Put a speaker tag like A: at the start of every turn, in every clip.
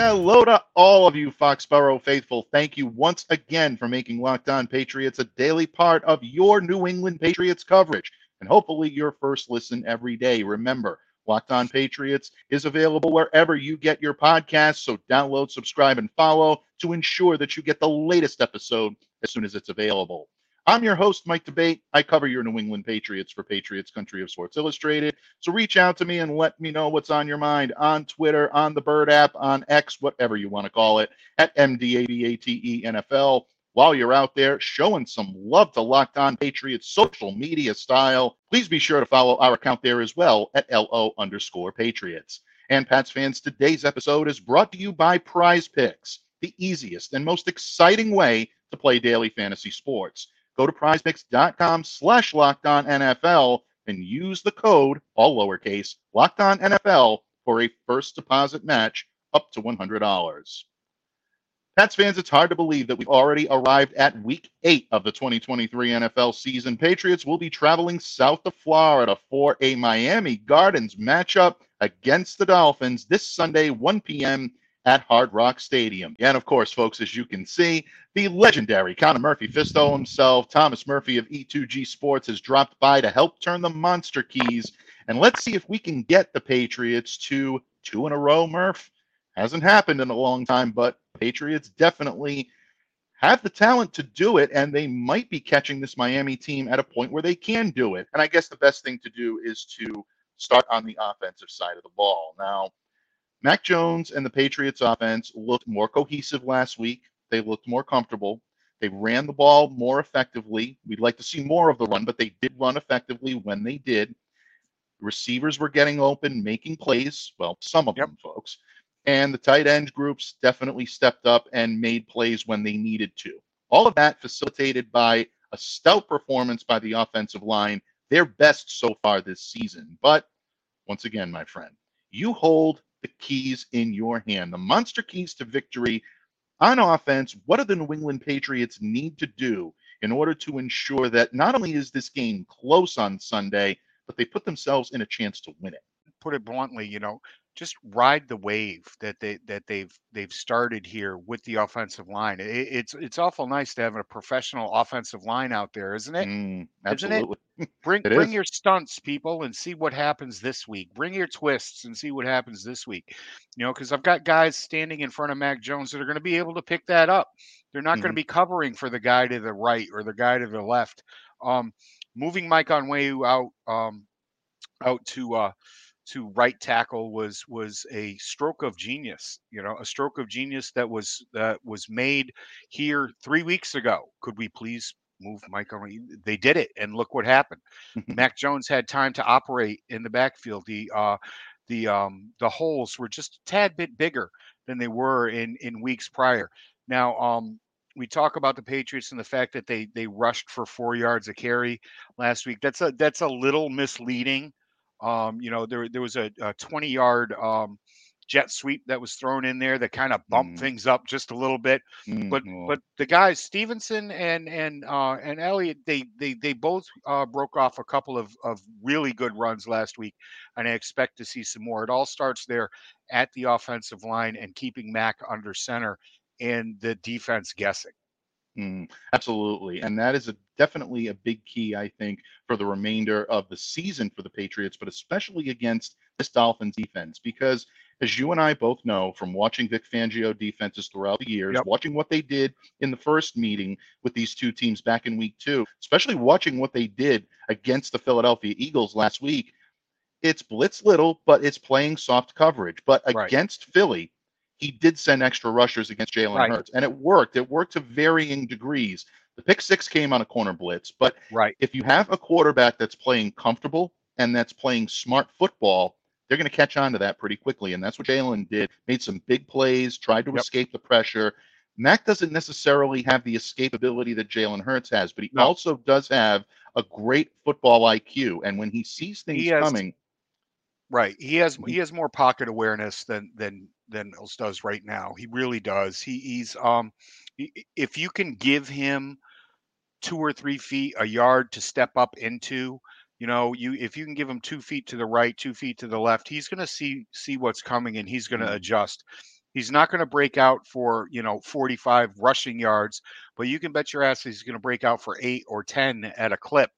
A: Hello to all of you Foxborough faithful. Thank you once again for making Locked On Patriots a daily part of your New England Patriots coverage and hopefully your first listen every day. Remember, Locked On Patriots is available wherever you get your podcasts, so download, subscribe, and follow to ensure that you get the latest episode as soon as it's available. I'm your host, Mike D'Abate. I cover your New England Patriots for Patriots Country of Sports Illustrated. So reach out to me and let me know what's on your mind on Twitter, on the Bird app, on X, whatever you want to call it, at MDABATE NFL. While you're out there showing some love to Locked On Patriots social media style, please be sure to follow our account there as well at LO underscore Patriots. And Pats fans, today's episode is brought to you by Prize Picks, the easiest and most exciting way to play daily fantasy sports. Go to prizepicks.com slash locked on NFL and use the code, all lowercase, locked on NFL for a first deposit match up to $100. Pats fans, it's hard to believe that we've already arrived at week eight of the 2023 NFL season. Patriots will be traveling south of Florida for a Miami Gardens matchup against the Dolphins this Sunday, 1 p.m at Hard Rock Stadium. And of course, folks, as you can see, the legendary Conor Murphy Fisto himself, Thomas Murphy of E2G Sports, has dropped by to help turn the monster keys. And let's see if we can get the Patriots to two in a row, Murph. Hasn't happened in a long time, but Patriots definitely have the talent to do it, and they might be catching this Miami team at a point where they can do it. And I guess the best thing to do is to start on the offensive side of the ball. Now, Mac Jones and the Patriots offense looked more cohesive last week. They looked more comfortable. They ran the ball more effectively. We'd like to see more of the run, but they did run effectively when they did. Receivers were getting open, making plays. Well, some of yep. them, folks. And the tight end groups definitely stepped up and made plays when they needed to. All of that facilitated by a stout performance by the offensive line, their best so far this season. But once again, my friend, you hold the keys in your hand, the monster keys to victory on offense. What do the New England Patriots need to do in order to ensure that not only is this game close on Sunday, but they put themselves in a chance to win it?
B: Put it bluntly, you know, just ride the wave that they that they've they've started here with the offensive line. It, it's it's awful nice to have a professional offensive line out there, isn't it?
A: Mm, absolutely.
B: Isn't it? Bring it bring is. your stunts, people, and see what happens this week. Bring your twists and see what happens this week. You know, because I've got guys standing in front of Mac Jones that are going to be able to pick that up. They're not mm-hmm. going to be covering for the guy to the right or the guy to the left. Um, moving Mike Onwenu out um, out to uh, to right tackle was was a stroke of genius you know a stroke of genius that was that was made here three weeks ago could we please move mike on they did it and look what happened. Mac jones had time to operate in the backfield. The uh the um the holes were just a tad bit bigger than they were in in weeks prior. Now um we talk about the Patriots and the fact that they they rushed for four yards a carry last week. That's a that's a little misleading. Um, you know, there there was a, a 20 yard um, jet sweep that was thrown in there that kind of bumped mm. things up just a little bit. Mm. But but the guys Stevenson and and uh, and Elliott they they they both uh, broke off a couple of of really good runs last week, and I expect to see some more. It all starts there at the offensive line and keeping Mac under center and the defense guessing.
A: Mm, absolutely. And that is a, definitely a big key, I think, for the remainder of the season for the Patriots, but especially against this Dolphins defense. Because as you and I both know from watching Vic Fangio defenses throughout the years, yep. watching what they did in the first meeting with these two teams back in week two, especially watching what they did against the Philadelphia Eagles last week, it's blitz little, but it's playing soft coverage. But against right. Philly, he did send extra rushers against Jalen right. Hurts, and it worked. It worked to varying degrees. The pick six came on a corner blitz, but
B: right.
A: if you have a quarterback that's playing comfortable and that's playing smart football, they're going to catch on to that pretty quickly. And that's what Jalen did. Made some big plays, tried to yep. escape the pressure. Mac doesn't necessarily have the escapability that Jalen Hurts has, but he
B: No.
A: also does have a great football IQ. And when he sees things
B: He has-
A: coming,
B: Right. He has he has more pocket awareness than than than Mills does right now. He really does. He he's um if you can give him two or three feet a yard to step up into, you know, you if you can give him two feet to the right, two feet to the left, he's gonna see see what's coming and he's gonna
A: Mhm.
B: adjust. He's not going to break out for, you know, 45 rushing yards, but you can bet your ass he's going to break out for 8 or 10 at a clip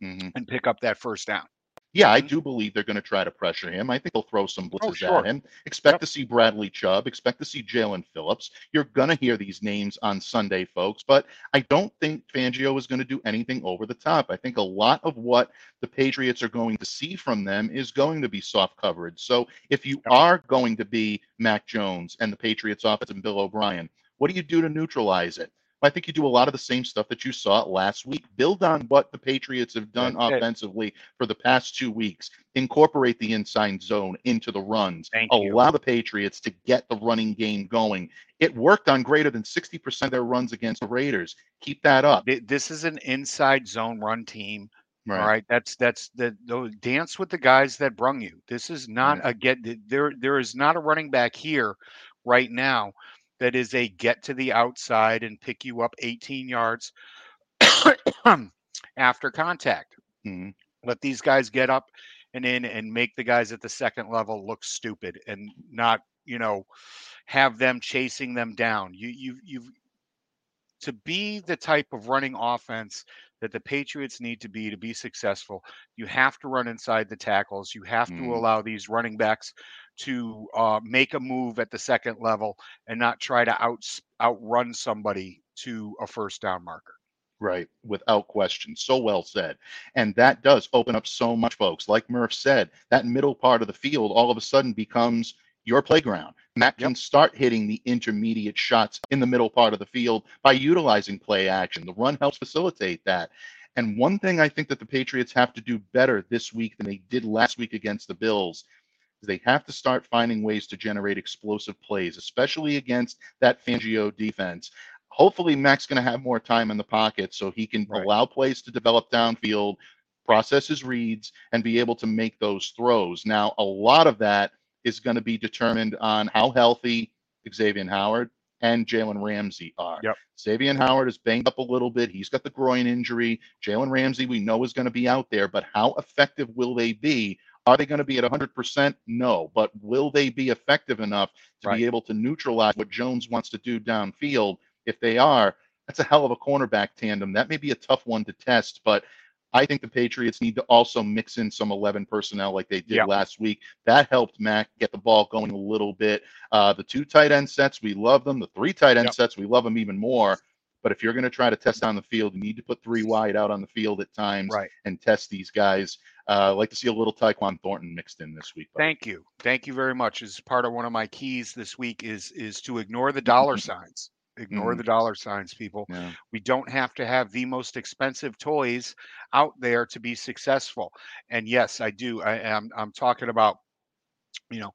A: Mhm.
B: and pick up that first down.
A: Yeah, I
B: Mhm.
A: do believe they're going to try to pressure him. I think they'll throw some blitzes
B: Oh, sure.
A: at him. Expect
B: Yep.
A: to see Bradley Chubb. Expect to see Jaelan Phillips. You're going to hear these names on Sunday, folks. But I don't think Fangio is going to do anything over the top. I think a lot of what the Patriots are going to see from them is going to be soft coverage. So if you
B: Yep.
A: are going to be Mac Jones and the Patriots offense and Bill O'Brien, what do you do to neutralize it? I think you do a lot of the same stuff that you saw last week. Build on what the Patriots have done offensively for the past two weeks. Incorporate the inside zone into the runs.
B: Thank you.
A: Allow the Patriots to get the running game going. It worked on greater than 60% of their runs against the Raiders. Keep that up.
B: This is an inside zone run team.
A: Right.
B: All right, that's that's the, the dance with the guys that brung you. This is not a get. There there is not a running back here right now that is a get to the outside and pick you up 18 yards after contact.
A: Mhm.
B: Let these guys get up and in and make the guys at the second level look stupid and not you know have them chasing them down. You you you've to be the type of running offense that the Patriots need to be to be successful, you have to run inside the tackles. You have to
A: Mm.
B: allow these running backs to uh, make a move at the second level and not try to out outrun somebody to a first down marker.
A: Right, without question. So well said. And that does open up so much, folks. Like Murph said, that middle part of the field all of a sudden becomes your playground. Matt can start hitting the intermediate shots in the middle part of the field by utilizing play action. The run helps facilitate that. And one thing I think that the Patriots have to do better this week than they did last week against the Bills they have to start finding ways to generate explosive plays, especially against that Fangio defense hopefully Mac's going to have more time in the pocket so he can
B: Right.
A: allow plays to develop downfield, process his reads, and be able to make those throws. Now, a lot of that is going to be determined on how healthy Xavier Howard and Jalen Ramsey are.
B: Yep.
A: Xavier Howard is banged up a little bit. He's got the groin injury. Jalen Ramsey, we know, is going to be out there, but how effective will they be? Are they going to be at 100%? No. But will they be effective enough to
B: Right.
A: be able to neutralize what Jones wants to do downfield? If they are, that's a hell of a cornerback tandem. That may be a tough one to test, but I think the Patriots need to also mix in some 11 personnel like they did
B: Yeah.
A: last week. That helped Mac get the ball going a little bit. Uh, the two tight end sets, we love them. The three tight end
B: Yep.
A: sets, we love them even more. But if you're going to try to test on the field, you need to put three wide out on the field at times
B: Right.
A: and test these guys. Uh, I'd like to see a little Tyquan Thornton mixed in this week. buddy.
B: Thank you. Thank you very much. As part of one of my keys this week is is to ignore the dollar signs. Ignore
A: Mhm.
B: the dollar signs, people.
A: Yeah.
B: We don't have to have the most expensive toys out there to be successful. And yes, I do. I am I'm talking about you know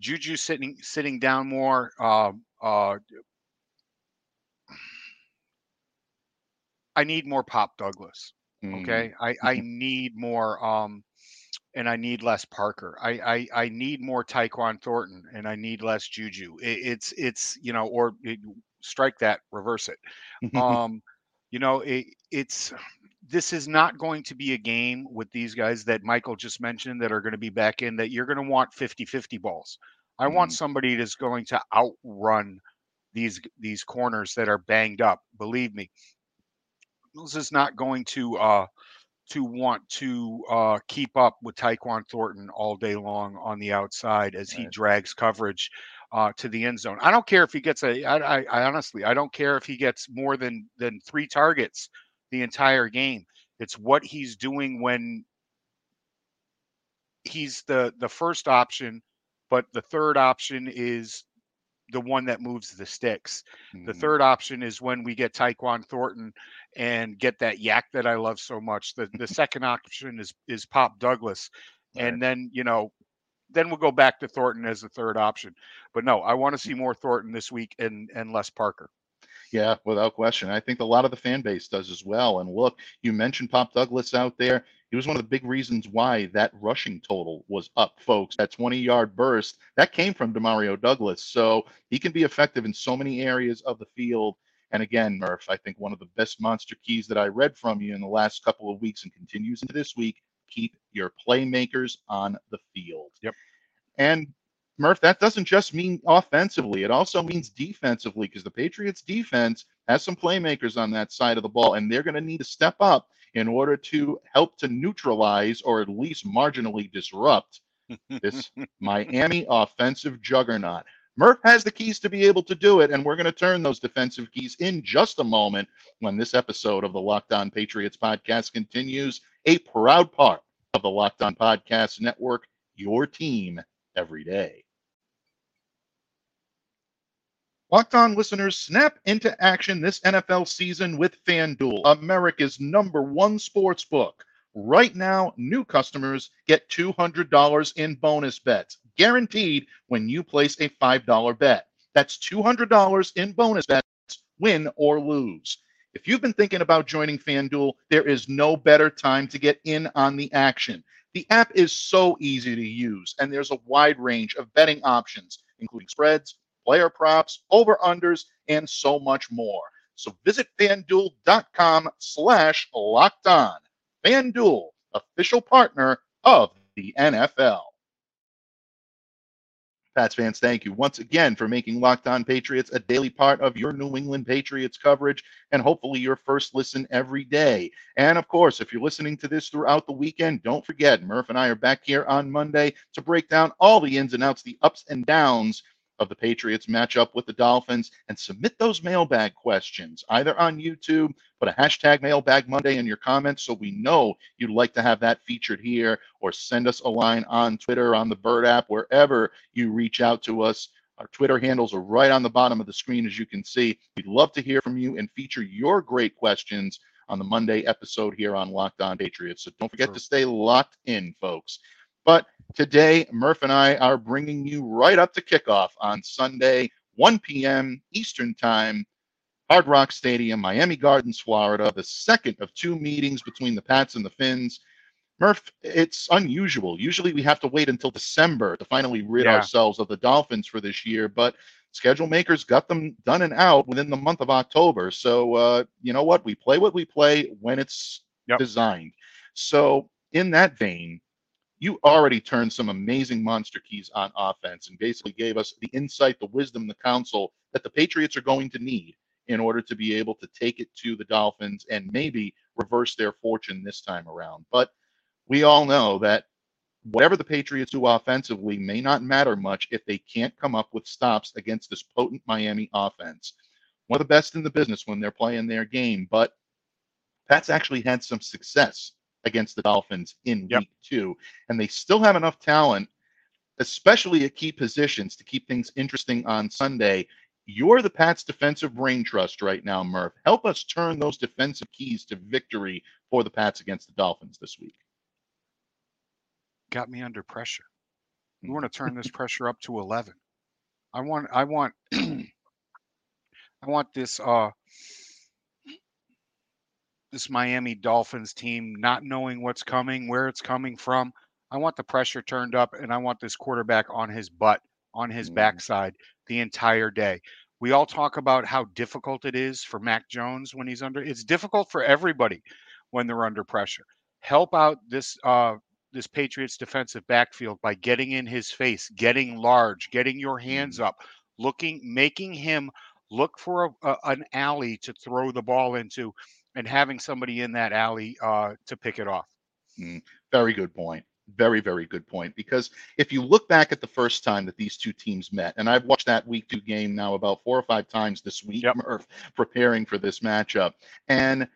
B: Juju sitting sitting down more uh uh I need more Pop Douglas.
A: Mm.
B: Okay. I, I need more um and I need less Parker. I, I I need more Tyquan Thornton and I need less Juju. It, it's it's you know or it, strike that, reverse it. Um you know it, it's this is not going to be a game with these guys that Michael just mentioned that are going to be back in that you're going to want 50-50 balls. I want
A: Mhm.
B: somebody that's going to outrun these these corners that are banged up. Believe me, this is not going to uh to want to uh keep up with Tyquan Thornton all day long on the outside as he
A: Right.
B: drags coverage uh to the end zone. I don't care if he gets a I, I, I honestly I don't care if he gets more than than three targets the entire game. It's what he's doing when he's the the first option, but the third option is the one that moves the sticks. The
A: Mhm.
B: third option is when we get Tyquan Thornton and get that yak that I love so much. The the second option is is Pop Douglas, and then you know, then we'll go back to Thornton as the third option. But no, I want to see more Thornton this week and and less Parker.
A: Yeah, without question. I think a lot of the fan base does as well. And look, you mentioned Pop Douglas out there. He was one of the big reasons why that rushing total was up, folks. That 20 yard burst that came from Demario Douglas. So he can be effective in so many areas of the field. And again, Murph, I think one of the best monster keys that I read from you in the last couple of weeks and continues into this week keep your playmakers on the field.
B: Yep.
A: And Murph, that doesn't just mean offensively, it also means defensively because the Patriots defense has some playmakers on that side of the ball, and they're going to need to step up in order to help to neutralize or at least marginally disrupt this Miami offensive juggernaut. Murph has the keys to be able to do it, and we're going to turn those defensive keys in just a moment when this episode of the Locked On Patriots podcast continues. A proud part of the Locked On Podcast Network, your team every day. Locked On listeners, snap into action this NFL season with FanDuel, America's number one sports book. Right now, new customers get $200 in bonus bets, guaranteed when you place a $5 bet. That's $200 in bonus bets, win or lose. If you've been thinking about joining FanDuel, there is no better time to get in on the action. The app is so easy to use, and there's a wide range of betting options, including spreads, player props, over-unders, and so much more. So visit fanduel.com slash locked on. FanDuel, official partner of the NFL. Pats fans, thank you once again for making Locked On Patriots a daily part of your New England Patriots coverage and hopefully your first listen every day. And of course, if you're listening to this throughout the weekend, don't forget Murph and I are back here on Monday to break down all the ins and outs, the ups and downs of the Patriots match up with the Dolphins and submit those mailbag questions either on YouTube, put a hashtag mailbag Monday in your comments so we know you'd like to have that featured here, or send us a line on Twitter, on the Bird app, wherever you reach out to us. Our Twitter handles are right on the bottom of the screen, as you can see. We'd love to hear from you and feature your great questions on the Monday episode here on Locked On Patriots. So don't forget sure. to stay locked in, folks. But today, Murph and I are bringing you right up to kickoff on Sunday, 1 p.m. Eastern Time, Hard Rock Stadium, Miami Gardens, Florida, the second of two meetings between the Pats and the Fins. Murph, it's unusual. Usually we have to wait until December to finally rid yeah. ourselves of the Dolphins for this year, but schedule makers got them done and out within the month of October. So, uh, you know what? We play what we play when it's yep. designed. So, in that vein, you already turned some amazing monster keys on offense and basically gave us the insight, the wisdom, the counsel that the Patriots are going to need in order to be able to take it to the Dolphins and maybe reverse their fortune this time around. But we all know that whatever the Patriots do offensively may not matter much if they can't come up with stops against this potent Miami offense. One of the best in the business when they're playing their game, but Pat's actually had some success against the Dolphins in yep. week two. And they still have enough talent, especially at key positions, to keep things interesting on Sunday. You're the Pats defensive brain trust right now, Murph. Help us turn those defensive keys to victory for the Pats against the Dolphins this week.
B: Got me under pressure. We want to turn this pressure up to 11. I want, I want, I want this uh this Miami Dolphins team not knowing what's coming, where it's coming from. I want the pressure turned up and I want this quarterback on his butt, on his mm. backside the entire day. We all talk about how difficult it is for Mac Jones when he's under it's difficult for everybody when they're under pressure. Help out this uh this Patriots defensive backfield by getting in his face, getting large, getting your hands mm. up, looking making him look for a, a, an alley to throw the ball into and having somebody in that alley uh, to pick it off.
A: Mm, very good point. Very, very good point. Because if you look back at the first time that these two teams met, and I've watched that week two game now about four or five times this week, yep. Murph, preparing for this matchup. And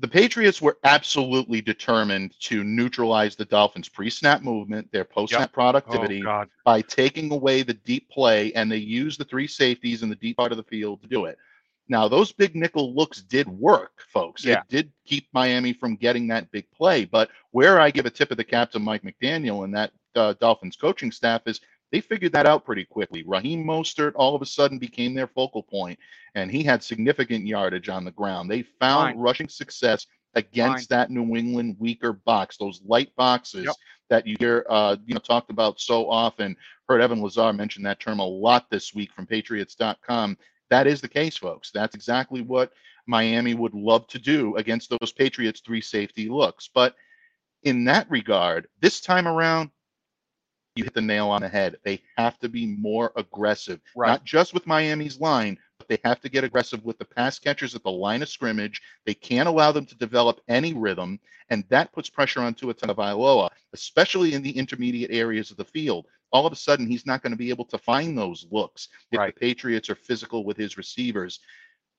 A: the Patriots were absolutely determined to neutralize the Dolphins' pre-snap movement, their post-snap yep. productivity, oh, by taking away the deep play, and they used the three safeties in the deep part of the field to do it. Now, those big nickel looks did work, folks. Yeah. It did keep Miami from getting that big play. But where I give a tip of the cap to Mike McDaniel and that uh, Dolphins coaching staff is they figured that out pretty quickly. Raheem Mostert all of a sudden became their focal point, and he had significant yardage on the ground. They found
B: Fine.
A: rushing success against that New England weaker box, those light boxes
B: Yep.
A: that you hear uh, you know talked about so often. Heard Evan Lazar mention that term a lot this week from Patriots.com. That is the case, folks. That's exactly what Miami would love to do against those Patriots three safety looks. But in that regard, this time around, you hit the nail on the head. They have to be more aggressive,
B: Right.
A: not just with Miami's line, but they have to get aggressive with the pass catchers at the line of scrimmage. They can't allow them to develop any rhythm, and that puts pressure on Tua Tagovailoa, especially in the intermediate areas of the field. All of a sudden, he's not going to be able to find those looks if
B: Right.
A: the Patriots are physical with his receivers.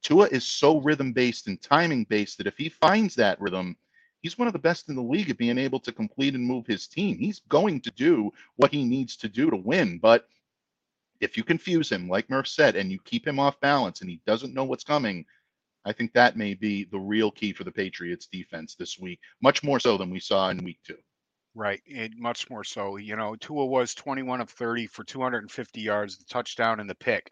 A: Tua is so rhythm based and timing based that if he finds that rhythm, he's one of the best in the league at being able to complete and move his team. He's going to do what he needs to do to win. But if you confuse him, like Murph said, and you keep him off balance and he doesn't know what's coming, I think that may be the real key for the Patriots defense this week, much more so than we saw in week two.
B: Right, it, much more so. You know, Tua was 21 of 30 for 250 yards, the touchdown and the pick.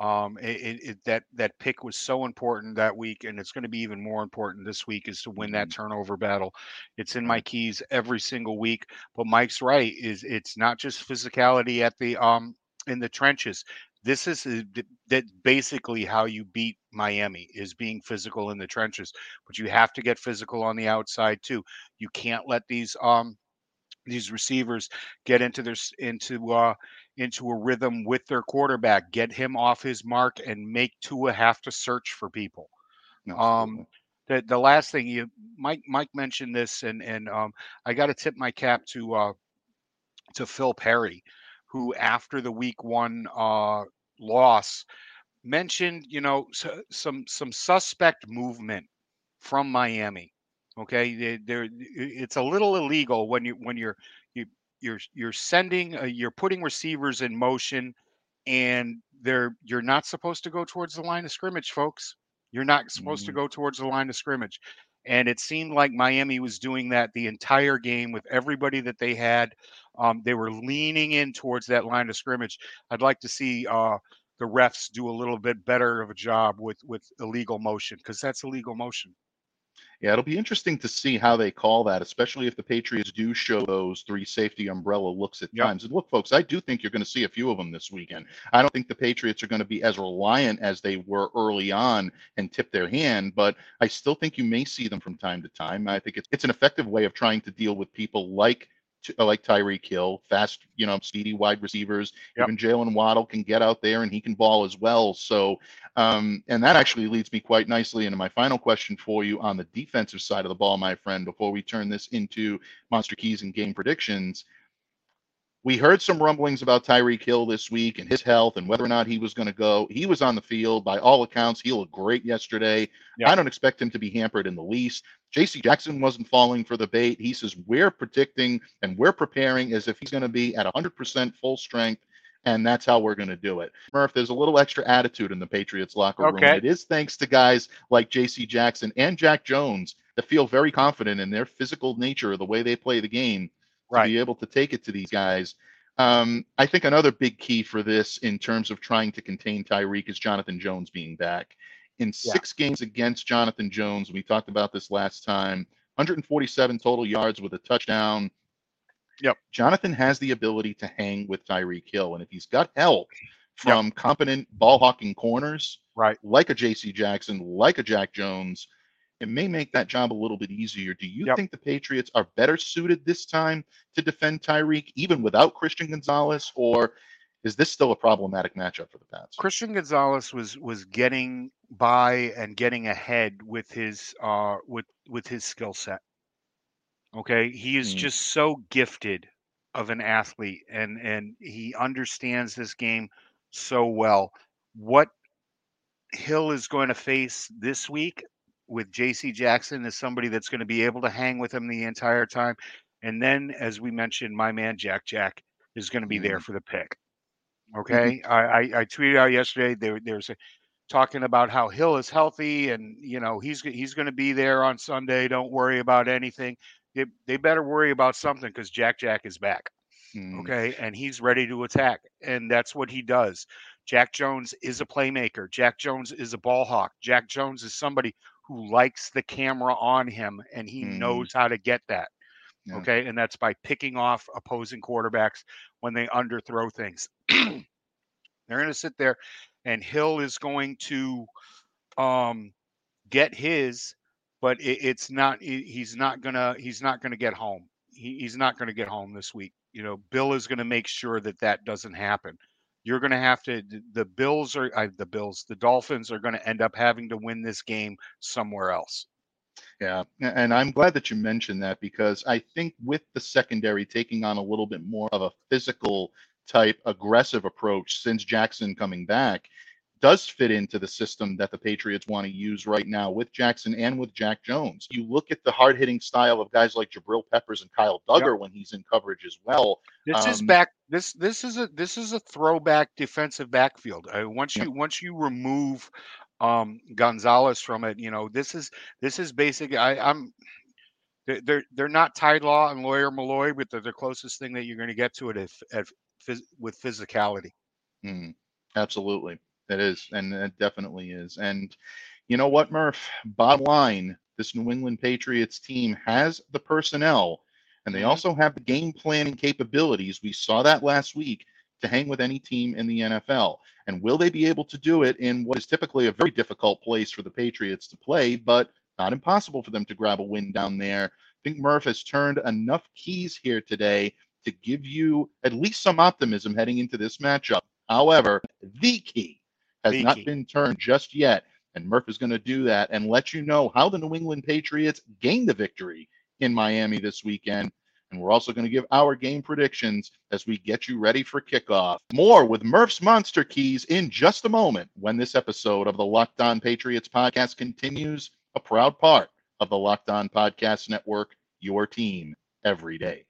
B: Um, it, it, it that that pick was so important that week, and it's going to be even more important this week is to win that turnover battle. It's in my keys every single week. But Mike's right; is it's not just physicality at the um in the trenches. This is uh, that basically how you beat Miami is being physical in the trenches. But you have to get physical on the outside too. You can't let these um these receivers get into their into uh into a rhythm with their quarterback, get him off his mark, and make Tua have to search for people. Um, the the last thing you Mike Mike mentioned this, and and um, I got to tip my cap to uh to Phil Perry, who after the week one uh loss mentioned you know some some suspect movement from Miami. Okay, they, they're, it's a little illegal when you when you're you you're you're sending uh, you're putting receivers in motion, and they're you're not supposed to go towards the line of scrimmage, folks. You're not supposed to
A: Mm.
B: go towards the line of scrimmage, and it seemed like Miami was doing that the entire game with everybody that they had. Um, they were leaning in towards that line of scrimmage. I'd like to see uh, the refs do a little bit better of a job with with illegal motion because that's illegal motion.
A: Yeah, it'll be interesting to see how they call that, especially if the Patriots do show those three safety umbrella looks at
B: Yep.
A: times. And look, folks, I do think you're going to see a few of them this weekend. I don't think the Patriots are going to be as reliant as they were early on and tip their hand, but I still think you may see them from time to time. I think it's, it's an effective way of trying to deal with people like like Tyreek Hill, fast, you know, speedy wide receivers.
B: Yep.
A: Even Jaylen Waddle can get out there and he can ball as well. So um, and that actually leads me quite nicely into my final question for you on the defensive side of the ball, my friend, before we turn this into Monster Keys and game predictions. We heard some rumblings about Tyreek Hill this week and his health and whether or not he was going to go. He was on the field. By all accounts, he looked great yesterday.
B: Yeah.
A: I don't expect him to be hampered in the least. JC Jackson wasn't falling for the bait. He says, We're predicting and we're preparing as if he's going to be at 100% full strength and that's how we're going to do it. Murph, there's a little extra attitude in the Patriots locker room.
B: Okay.
A: It is thanks to guys like J.C. Jackson and Jack Jones that feel very confident in their physical nature, the way they play the game, to be able to take it to these guys. Um, I think another big key for this in terms of trying to contain Tyreek is Jonathan Jones being back. In
B: Yeah.
A: six games against Jonathan Jones, we talked about this last time, 147 total yards with a touchdown.
B: Yep.
A: Jonathan has the ability to hang with Tyreek Hill. And if he's got help from competent ball hawking corners,
B: Right.
A: like a JC Jackson, like a Jack Jones, it may make that job a little bit easier. Do you
B: Yep.
A: think the Patriots are better suited this time to defend Tyreek, even without Christian Gonzalez, or is this still a problematic matchup for the Pats?
B: Christian Gonzalez was was getting by and getting ahead with his uh with with his skill set. Okay, he is
A: Mm.
B: just so gifted of an athlete and and he understands this game so well. What Hill is going to face this week with JC Jackson is somebody that's going to be able to hang with him the entire time. And then as we mentioned, my man Jack Jack is going to be there for the pick. Okay. I, I, I tweeted out yesterday there there's a talking about how Hill is healthy and you know he's he's going to be there on Sunday. Don't worry about anything. They, they better worry about something because Jack Jack is back.
A: Mm.
B: Okay. And he's ready to attack. And that's what he does. Jack Jones is a playmaker. Jack Jones is a ball hawk. Jack Jones is somebody who likes the camera on him and he
A: Mm.
B: knows how to get that.
A: Yeah.
B: Okay. And that's by picking off opposing quarterbacks when they underthrow things. They're going to sit there and Hill is going to um, get his, but it, it's not, he- he's not to, he's not to get home. He, he's not to get home this week. You know, Bill is going to make sure that that doesn't happen. You're going to have to, the- the Bills are, uh, the Bills, the Dolphins are going to end up having to win this game somewhere else.
A: Yeah, and I'm glad that you mentioned that because I think with the secondary taking on a little bit more of a physical type aggressive approach since Jackson coming back does fit into the system that the Patriots want to use right now with Jackson and with Jack Jones. You look at the hard-hitting style of guys like Jabril Peppers and Kyle Dugger when he's in coverage as well.
B: This is
A: Um,
B: back. This this is a this is a throwback defensive backfield. Uh, once you once you remove um, Gonzalez from it, you know this is this is basic. I, I'm they're they're- not Ty Law and Lawyer Milloy, but they're the closest thing that you're going to get to it if, phys, with physicality.
A: Mm, absolutely. It is. And it definitely is. And you know what, Murph? Bottom line, this New England Patriots team has the personnel and they
B: Mhm.
A: also have the game planning capabilities. We saw that last week to hang with any team in the NFL. And will they be able to do it in what is typically a very difficult place for the Patriots to play, but not impossible for them to grab a win down there? I think Murph has turned enough keys here today to give you at least some optimism heading into this matchup. However, the key has
B: The
A: not
B: key.
A: been turned just yet. And Murph is going to do that and let you know how the New England Patriots gained the victory in Miami this weekend. And we're also going to give our game predictions as we get you ready for kickoff. More with Murph's Monster Keys in just a moment when this episode of the Locked On Patriots podcast continues, a proud part of the Locked On Podcast Network, your team every day.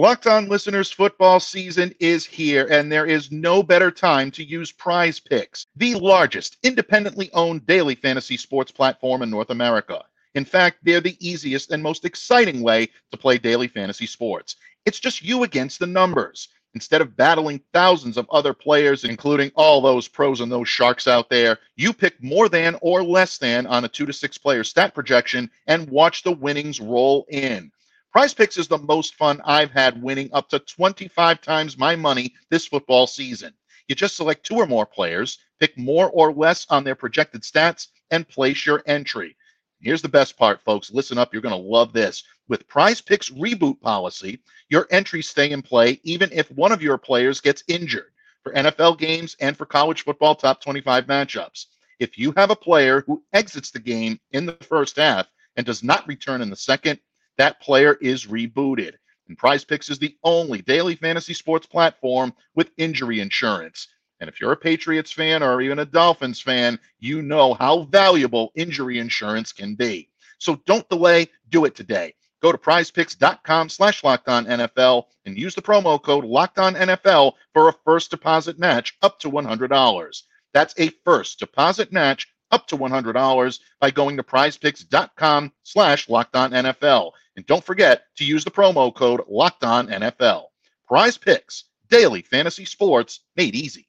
A: Locked On listeners, football season is here, and there is no better time to use Prize Picks, the largest independently owned daily fantasy sports platform in North America. In fact, they're the easiest and most exciting way to play daily fantasy sports. It's just you against the numbers. Instead of battling thousands of other players, including all those pros and those sharks out there, you pick more than or less than on a two to six player stat projection and watch the winnings roll in. Prize Picks is the most fun I've had winning up to 25 times my money this football season. You just select two or more players, pick more or less on their projected stats, and place your entry. Here's the best part, folks. Listen up. You're going to love this. With Prize Picks reboot policy, your entries stay in play even if one of your players gets injured for NFL games and for college football top 25 matchups. If you have a player who exits the game in the first half and does not return in the second, that player is rebooted. And Prize Picks is the only daily fantasy sports platform with injury insurance. And if you're a Patriots fan or even a Dolphins fan, you know how valuable injury insurance can be. So don't delay, do it today. Go to prizepicks.com slash NFL and use the promo code locked on NFL for a first deposit match up to $100. That's a first deposit match up to $100 by going to prizepicks.com slash NFL. And don't forget to use the promo code locked on NFL. Prize Picks, daily fantasy sports made easy.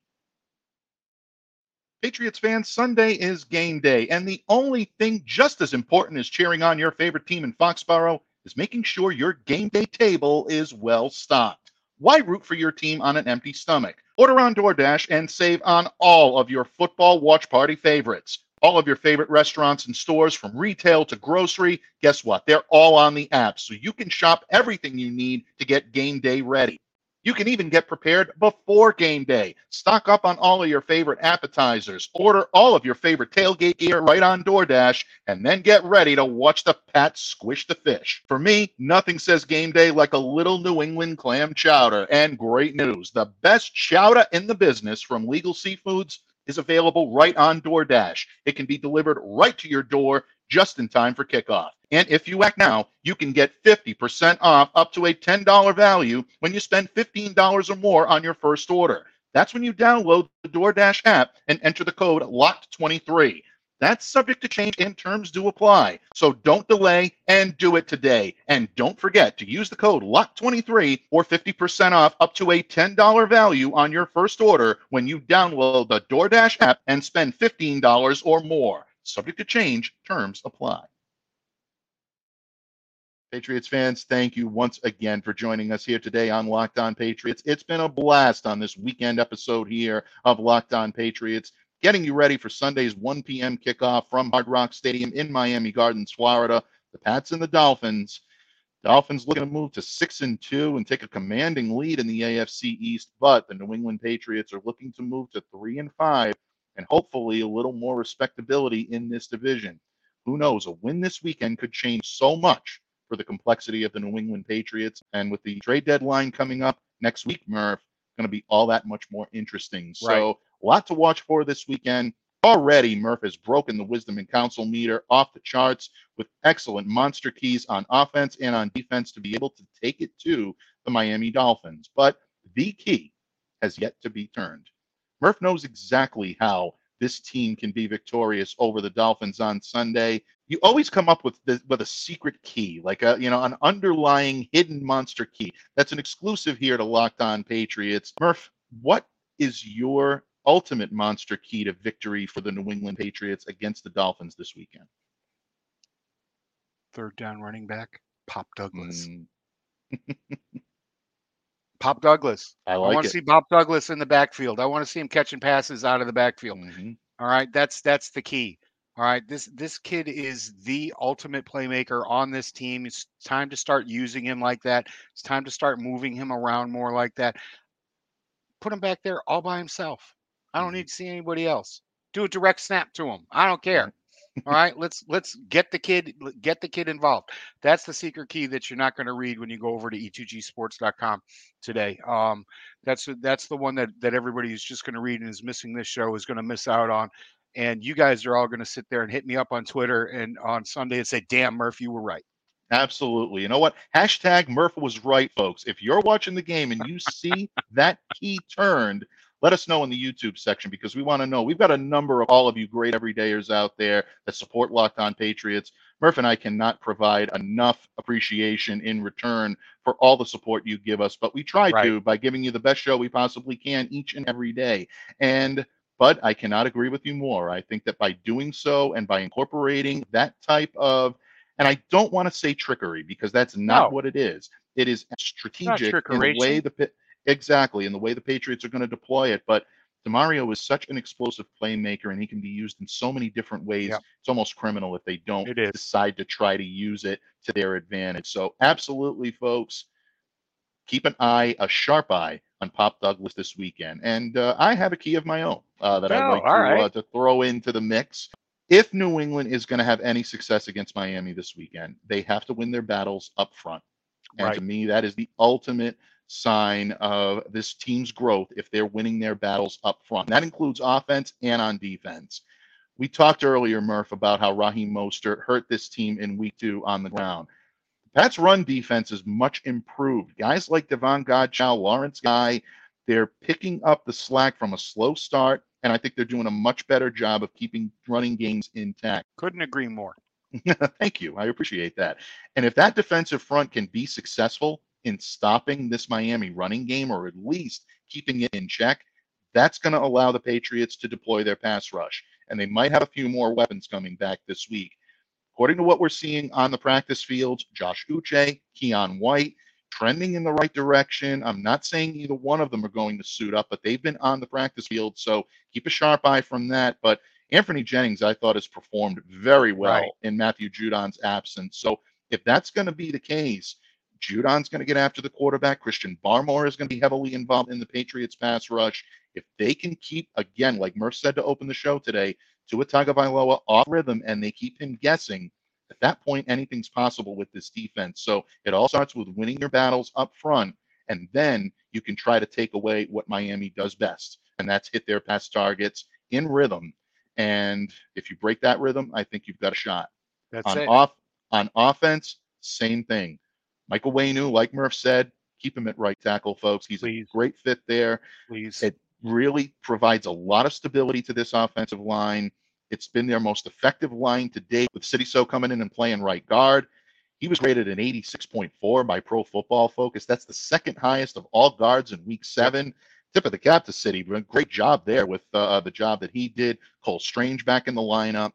A: Patriots fans, Sunday is game day, and the only thing just as important as cheering on your favorite team in Foxborough is making sure your game day table is well stocked. Why root for your team on an empty stomach? Order on DoorDash and save on all of your football watch party favorites. All of your favorite restaurants and stores, from retail to grocery, guess what? They're all on the app, so you can shop everything you need to get game day ready. You can even get prepared before game day. Stock up on all of your favorite appetizers. Order all of your favorite tailgate gear right on DoorDash, and then get ready to watch the Pats squish the fish. For me, nothing says game day like a little New England clam chowder. And great news the best chowder in the business from Legal Seafoods is available right on DoorDash. It can be delivered right to your door just in time for kickoff. And if you act now, you can get 50% off up to a $10 value when you spend $15 or more on your first order. That's when you download the DoorDash app and enter the code LOCKED23. That's subject to change and terms do apply. So don't delay and do it today. And don't forget to use the code LOCK23 or 50% off up to a $10 value on your first order when you download the DoorDash app and spend $15 or more. Subject to change, terms apply. Patriots fans, thank you once again for joining us here today on Locked On Patriots. It's been a blast on this weekend episode here of Locked On Patriots getting you ready for Sunday's 1 p.m. kickoff from Hard Rock Stadium in Miami Gardens, Florida. The Pats and the Dolphins. Dolphins looking to move to six and two and take a commanding lead in the AFC East, but the New England Patriots are looking to move to three and five and hopefully a little more respectability in this division. Who knows? A win this weekend could change so much for the complexity of the New England Patriots. And with the trade deadline coming up next week, Murph, going to be all that much more interesting. So right. A lot to watch for this weekend. Already, Murph has broken the wisdom and counsel meter off the charts with excellent monster keys on offense and on defense to be able to take it to the Miami Dolphins. But the key has yet to be turned. Murph knows exactly how this team can be victorious over the Dolphins on Sunday. You always come up with the, with a secret key, like a you know an underlying hidden monster key. That's an exclusive here to Locked On Patriots. Murph, what is your ultimate monster key to victory for the New England Patriots against the Dolphins this weekend?
B: Third down running back, Pop Douglas. Mm. Pop Douglas. I, like I want to see Pop Douglas in the backfield. I want to see him catching passes out of the backfield. Mm-hmm. All right, that's that's the key. All right, this this kid is the ultimate playmaker on this team. It's time to start using him like that. It's time to start moving him around more like that. Put him back there all by himself. I don't need to see anybody else. Do a direct snap to him. I don't care. All right, let's let's get the kid get the kid involved. That's the secret key that you're not going to read when you go over to e2gsports.com today. Um, that's that's the one that that everybody is just going to read and is missing this show is going to miss out on. And you guys are all going to sit there and hit me up on Twitter and on Sunday and say, "Damn, Murph, you were right."
A: Absolutely. You know what? Hashtag Murph was right, folks. If you're watching the game and you see that key turned, let us know in the YouTube section because we want to know. We've got a number of all of you great everydayers out there that support Locked On Patriots. Murph and I cannot provide enough appreciation in return for all the support you give us, but we try right. to by giving you the best show we possibly can each and every day. And but I cannot agree with you more. I think that by doing so and by incorporating that type of and I don't want to say trickery because that's not no. what it is. It is strategic in the way the Exactly, and the way the Patriots are going to deploy it. But Demario is such an explosive playmaker, and he can be used in so many different ways. Yeah. It's almost criminal if they don't decide to try to use it to their advantage. So, absolutely, folks, keep an eye, a sharp eye on Pop Douglas this weekend. And uh, I have a key of my own uh, that oh, I'd like to, right. uh, to throw into the mix. If New England is going to have any success against Miami this weekend, they have to win their battles up front. And right. to me, that is the ultimate sign of this team's growth if they're winning their battles up front. And that includes offense and on defense. We talked earlier, Murph, about how Raheem Mostert hurt this team in week two on the ground. The Pats' run defense is much improved. Guys like Davon Godchaux, Lawrence Guy, they're picking up the slack from a slow start, and I think they're doing a much better job of keeping running games intact.
B: Couldn't agree more.
A: Thank you. I appreciate that. And if that defensive front can be successful, in stopping this Miami running game or at least keeping it in check, that's going to allow the Patriots to deploy their pass rush. And they might have a few more weapons coming back this week. According to what we're seeing on the practice fields, Josh Uche, Keion White, trending in the right direction. I'm not saying either one of them are going to suit up, but they've been on the practice field. So keep a sharp eye from that. But Anfernee Jennings, I thought, has performed very well right. in Matthew Judon's absence. So if that's going to be the case, Judon's going to get after the quarterback. Christian Barmore is going to be heavily involved in the Patriots pass rush. If they can keep, again, like Murph said to open the show today, Tua Tagovailoa off rhythm and they keep him guessing, at that point, anything's possible with this defense. So it all starts with winning your battles up front, and then you can try to take away what Miami does best, and that's hit their pass targets in rhythm. And if you break that rhythm, I think you've got a shot.
B: That's on
A: it. off on offense, same thing. Michael Onwenu, like Murph said, keep him at right tackle, folks. He's Please. a great fit there.
B: Please.
A: It really provides a lot of stability to this offensive line. It's been their most effective line to date, with Sidy Sow coming in and playing right guard. He was rated an 86.4 by Pro Football Focus. That's the second highest of all guards in Week Seven. Tip of the cap to Sidy. Great job there with uh, the job that he did. Cole Strange back in the lineup.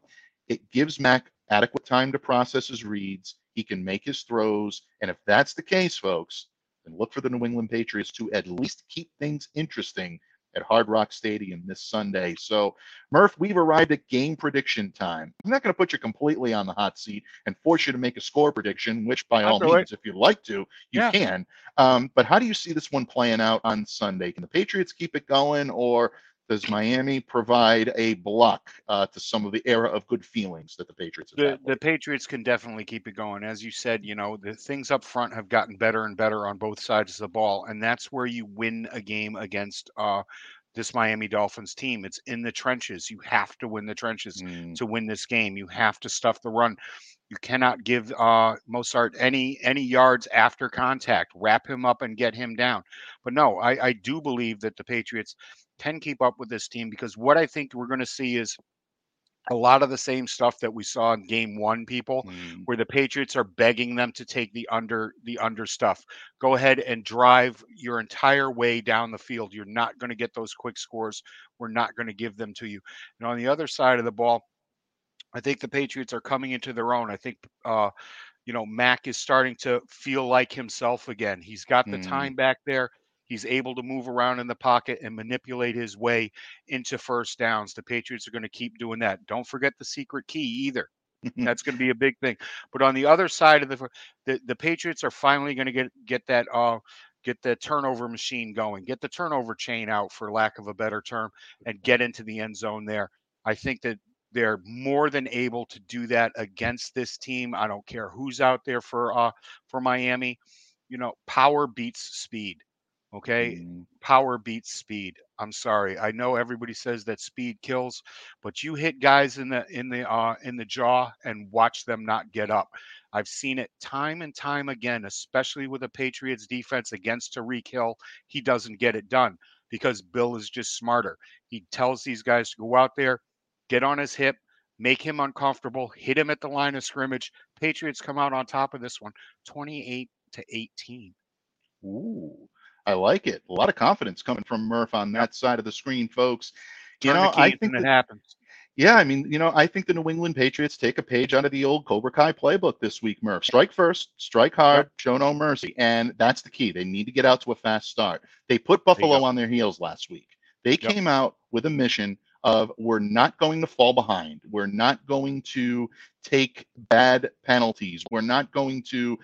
A: It gives Mac adequate time to process his reads. He can make his throws, and if that's the case, folks, then look for the New England Patriots to at least keep things interesting at Hard Rock Stadium this Sunday. So, Murph, we've arrived at game prediction time. I'm not going to put you completely on the hot seat and force you to make a score prediction, which by all means, if you'd like to, you yeah. can. Um, but how do you see this one playing out on Sunday? Can the Patriots keep it going, or does Miami provide a block uh, to some of the era of good feelings that the Patriots have?
B: The, the Patriots can definitely keep it going. As you said, you know, the things up front have gotten better and better on both sides of the ball. And that's where you win a game against uh, this Miami Dolphins team. It's in the trenches. You have to win the trenches mm. to win this game. You have to stuff the run. You cannot give uh, Mostert any any yards after contact. Wrap him up and get him down. But no, I, I do believe that the Patriots can keep up with this team because what I think we're going to see is a lot of the same stuff that we saw in game one people mm. where the patriots are begging them to take the under the under stuff go ahead and drive your entire way down the field you're not going to get those quick scores we're not going to give them to you and on the other side of the ball i think the patriots are coming into their own i think uh you know mac is starting to feel like himself again he's got the mm. time back there He's able to move around in the pocket and manipulate his way into first downs. The Patriots are going to keep doing that. Don't forget the secret key either. That's going to be a big thing. But on the other side of the the, the Patriots are finally going to get get that uh get the turnover machine going, get the turnover chain out for lack of a better term, and get into the end zone there. I think that they're more than able to do that against this team. I don't care who's out there for uh for Miami. You know, power beats speed. Okay. Mm. Power beats speed. I'm sorry. I know everybody says that speed kills, but you hit guys in the in the uh in the jaw and watch them not get up. I've seen it time and time again, especially with the Patriots defense against Tyreek Hill. He doesn't get it done because Bill is just smarter. He tells these guys to go out there, get on his hip, make him uncomfortable, hit him at the line of scrimmage. Patriots come out on top of this one 28 to 18.
A: Ooh. I like it. A lot of confidence coming from Murph on that side of the screen, folks. You know, I think
B: it happens.
A: Yeah, I mean, you know, I think the New England Patriots take a page out of the old Cobra Kai playbook this week, Murph. Strike first, strike hard, yep. show no mercy. And that's the key. They need to get out to a fast start. They put Buffalo on their heels last week. They yep. came out with a mission of we're not going to fall behind. We're not going to take bad penalties. We're not going to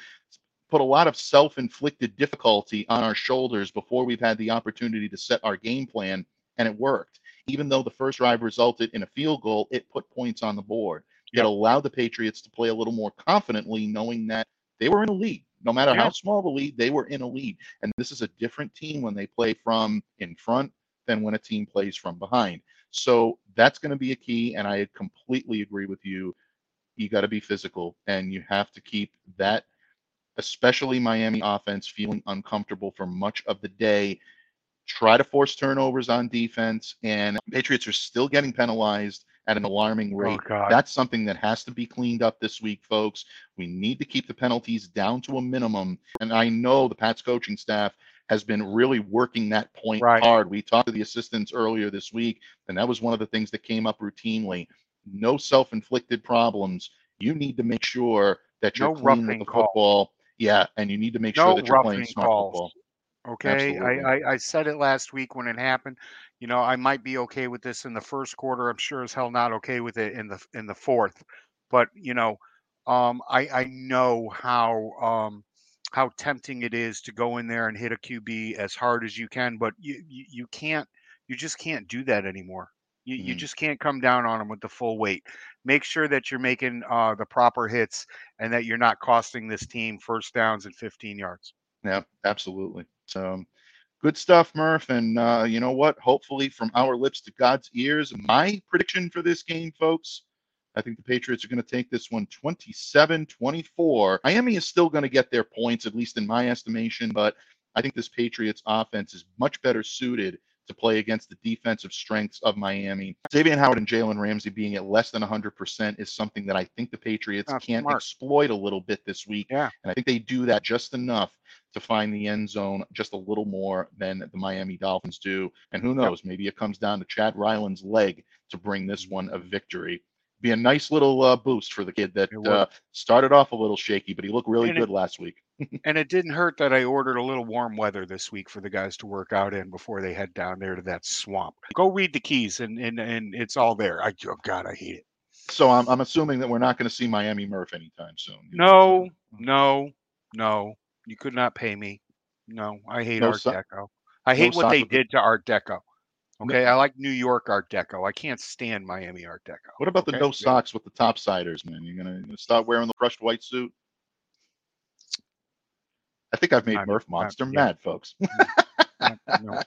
A: put a lot of self-inflicted difficulty on our shoulders before we've had the opportunity to set our game plan and it worked even though the first drive resulted in a field goal it put points on the board yep. it allowed the patriots to play a little more confidently knowing that they were in a lead no matter yeah. how small the lead they were in a lead and this is a different team when they play from in front than when a team plays from behind so that's going to be a key and i completely agree with you you got to be physical and you have to keep that especially Miami offense, feeling uncomfortable for much of the day. Try to force turnovers on defense, and Patriots are still getting penalized at an alarming oh, rate. Oh, That's something that has to be cleaned up this week, folks. We need to keep the penalties down to a minimum. And I know the Pats coaching staff has been really working that point right. hard. We talked to the assistants earlier this week, and that was one of the things that came up routinely. No self inflicted problems. You need to make sure that you're no clean with the call. football yeah, and you need to make no sure that you're playing smart calls. football.
B: Okay, I, I, I said it last week when it happened. You know, I might be okay with this in the first quarter. I'm sure as hell not okay with it in the in the fourth. But you know, um, I I know how um how tempting it is to go in there and hit a QB as hard as you can, but you you, you can't you just can't do that anymore. You, mm-hmm. you just can't come down on them with the full weight. Make sure that you're making uh, the proper hits and that you're not costing this team first downs and 15 yards.
A: Yeah, absolutely. So good stuff, Murph. And uh, you know what? Hopefully, from our lips to God's ears, my prediction for this game, folks. I think the Patriots are going to take this one 27 24. Miami is still going to get their points, at least in my estimation, but I think this Patriots offense is much better suited to play against the defensive strengths of Miami. Xavier Howard and Jalen Ramsey being at less than 100% is something that I think the Patriots
B: That's
A: can
B: smart.
A: exploit a little bit this week.
B: Yeah.
A: And I think they do that just enough to find the end zone just a little more than the Miami Dolphins do. And who knows, maybe it comes down to Chad Ryland's leg to bring this mm. one a victory. Be a nice little uh, boost for the kid that uh, started off a little shaky, but he looked really
B: And it-
A: good last week.
B: And it didn't hurt that I ordered a little warm weather this week for the guys to work out in before they head down there to that swamp. Go read the keys and and, and it's all there. I oh God, I hate it.
A: So I'm, I'm assuming that we're not going to see Miami Murph anytime soon.
B: No, no, no. You could not pay me. No, I hate
A: No
B: Art
A: so-
B: Deco. I hate what they did to Art Deco. Okay, I like New York Art Deco. I can't stand Miami Art Deco.
A: What about the
B: Okay,
A: no
B: yeah.
A: socks with the top topsiders, man? You're gonna, gonna start wearing the crushed white suit? I think I've made
B: I'm-
A: Murph
B: I'm-
A: Monster
B: yeah.
A: mad, folks.
B: Uh, no.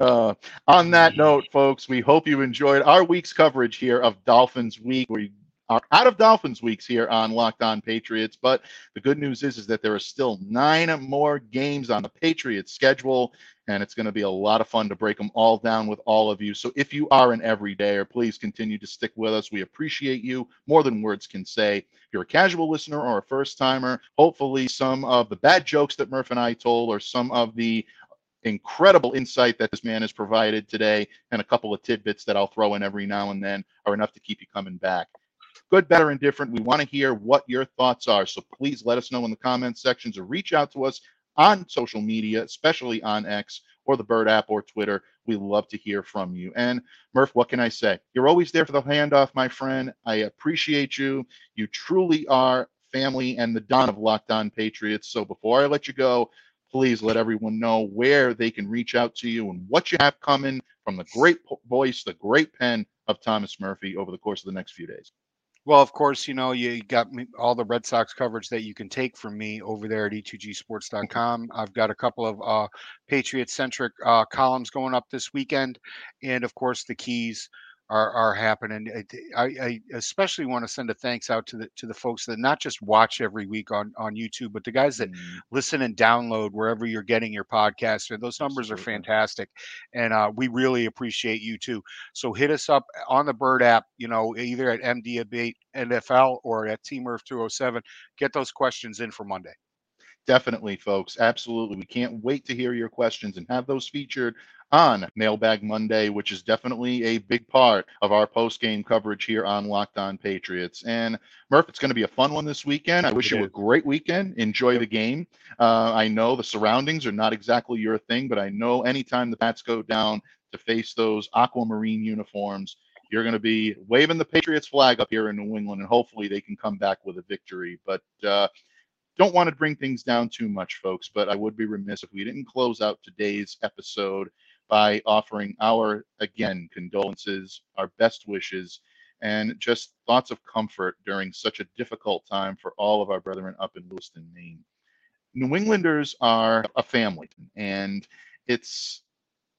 A: uh, on that note, folks, we hope you enjoyed our week's coverage here of Dolphins Week. We are out of Dolphins weeks here on Locked On Patriots, but the good news is, is that there are still nine more games on the Patriots schedule, and it's going to be a lot of fun to break them all down with all of you. So if you are an everydayer, please continue to stick with us. We appreciate you more than words can say. If you're a casual listener or a first timer, hopefully some of the bad jokes that Murph and I told or some of the incredible insight that this man has provided today and a couple of tidbits that I'll throw in every now and then are enough to keep you coming back. Good, better, and different. We want to hear what your thoughts are. So please let us know in the comments sections or reach out to us on social media, especially on X or the Bird app or Twitter. We love to hear from you. And Murph, what can I say? You're always there for the handoff, my friend. I appreciate you. You truly are family and the Don of Locked On Patriots. So before I let you go, please let everyone know where they can reach out to you and what you have coming from the great voice, the great pen of Thomas Murphy over the course of the next few days.
B: Well, of course, you know, you got me all the Red Sox coverage that you can take from me over there at E e2gsports.com. I've got a couple of uh, Patriot centric uh, columns going up this weekend. And of course, the keys are, are happening. I, I especially want to send a thanks out to the to the folks that not just watch every week on, on YouTube, but the guys that
A: Mm,
B: listen and download wherever you're getting your podcast. And those numbers are fantastic. And uh, we really appreciate you too. So hit us up on the Bird app, you know, either at MD NFL or at Teamurf 207. Get those questions in for Monday.
A: Definitely, folks. Absolutely. We can't wait to hear your questions and have those featured on Mailbag Monday, which is definitely a big part of our post game coverage here on Locked On Patriots. And Murph, it's going to be a fun one this weekend. I wish you a great weekend. Enjoy the game. Uh, I know the surroundings are not exactly your thing, but I know anytime the Pats go down to face those aquamarine uniforms, you're going to be waving the Patriots flag up here in New England, and hopefully they can come back with a victory. But uh, don't want to bring things down too much, folks, but I would be remiss if we didn't close out today's episode by offering our, again, condolences, our best wishes, and just thoughts of comfort during such a difficult time for all of our brethren up in Lewiston, Maine. New Englanders are a family, and it's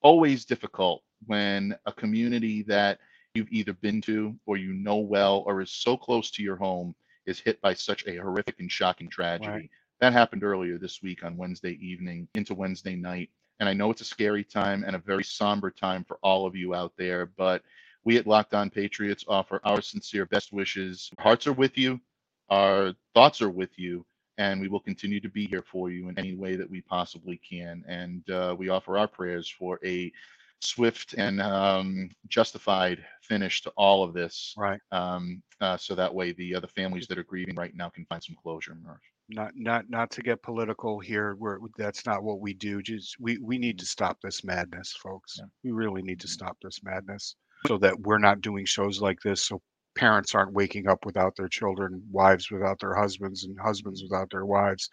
A: always difficult when a community that you've either been to or you know well or is so close to your home is hit by such a horrific and shocking tragedy.
B: Right.
A: That happened earlier this week on Wednesday evening into Wednesday night. And I know it's a scary time and a very somber time for all of you out there, but we at Locked On Patriots offer our sincere best wishes. Our hearts are with you, our thoughts are with you, and we will continue to be here for you in any way that we possibly can. And uh, we offer our prayers for a swift and um, justified finish to all of this
B: Right.
A: um, uh, so that way the other families that are grieving right now can find some closure. Murph.
B: Not not not to get political here. We're that's not what we do. Just we we need to stop this madness, folks.
A: Yeah.
B: We really need to stop this madness so that we're not doing shows like this. So parents aren't waking up without their children, wives without their husbands, and husbands without their wives.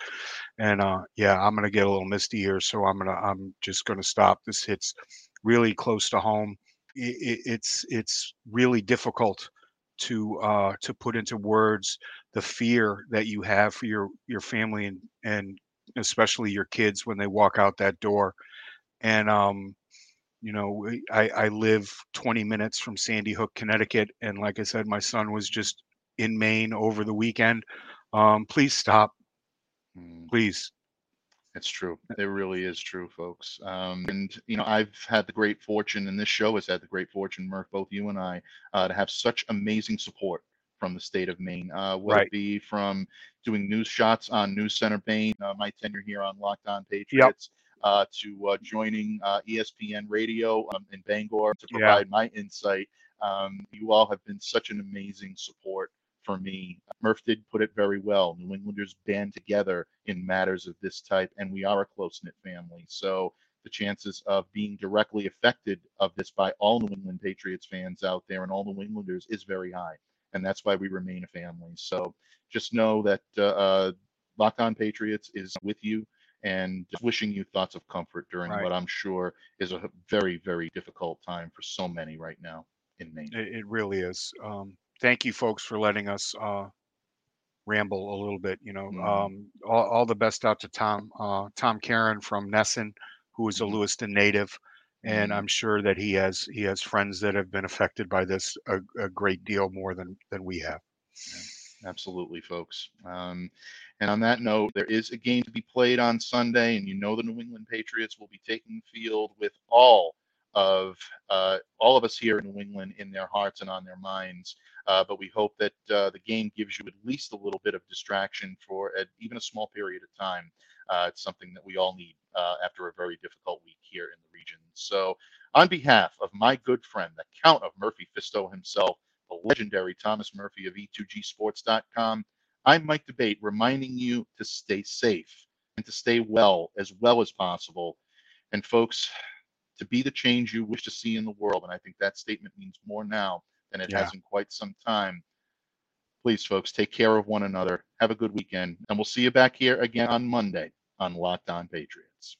B: And uh, yeah, I'm gonna get a little misty here, so I'm gonna I'm just gonna stop. This hits really close to home. I i it's it's really difficult to uh, to put into words the fear that you have for your your family and and especially your kids when they walk out that door. And um, you know, I I live 20 minutes from Sandy Hook, Connecticut, and like I said, my son was just in Maine over the weekend. Um, please stop,
A: Mm,
B: please.
A: It's true. It really is true, folks. Um, and you know, I've had the great fortune, and this show has had the great fortune, Murph, both you and I, uh, to have such amazing support from the state of Maine. Uh, whether
B: Right.
A: it be from doing news shots on News Center Maine, uh, my tenure here on Locked On Patriots, uh, to uh, joining uh, ESPN Radio um, in Bangor to
B: Yeah.
A: provide my insight. Um, you all have been such an amazing support for me. Murph did put it very well. New Englanders band together in matters of this type, and we are a close knit family. So the chances of being directly affected of this by all New England Patriots fans out there and all New Englanders is very high, and that's why we remain a family. So just know that uh, uh, Locked On Patriots is with you and wishing you thoughts of comfort during
B: Right.
A: what I'm sure is a very, very difficult time for so many right now in Maine.
B: It, it really is. Um, thank you, folks, for letting us uh, ramble a little bit. You know,
A: Mhm.
B: um, all, all the best out to Tom, uh, Tom Caron from NESN, who is a
A: Mhm.
B: Lewiston native, and
A: Mhm.
B: I'm sure that he has he has friends that have been affected by this a, a great deal more than than we have.
A: Absolutely, folks. Um, and on that note, there is a game to be played on Sunday, and you know the New England Patriots will be taking the field with all of uh, all of us here in New England in their hearts and on their minds. Uh, but we hope that uh, the game gives you at least a little bit of distraction for a, even a small period of time. Uh, it's something that we all need uh, after a very difficult week here in the region. So, on behalf of my good friend, the Count of Murphy Fisto himself, the legendary Thomas Murphy of E E2Gsports.com, I'm Mike D'Abate reminding you to stay safe and to stay well as well as possible. And folks, to be the change you wish to see in the world, and I think that statement means more now than it
B: Yeah.
A: has in quite some time. Please, folks, take care of one another. Have a good weekend, and we'll see you back here again on Monday on Locked On Patriots.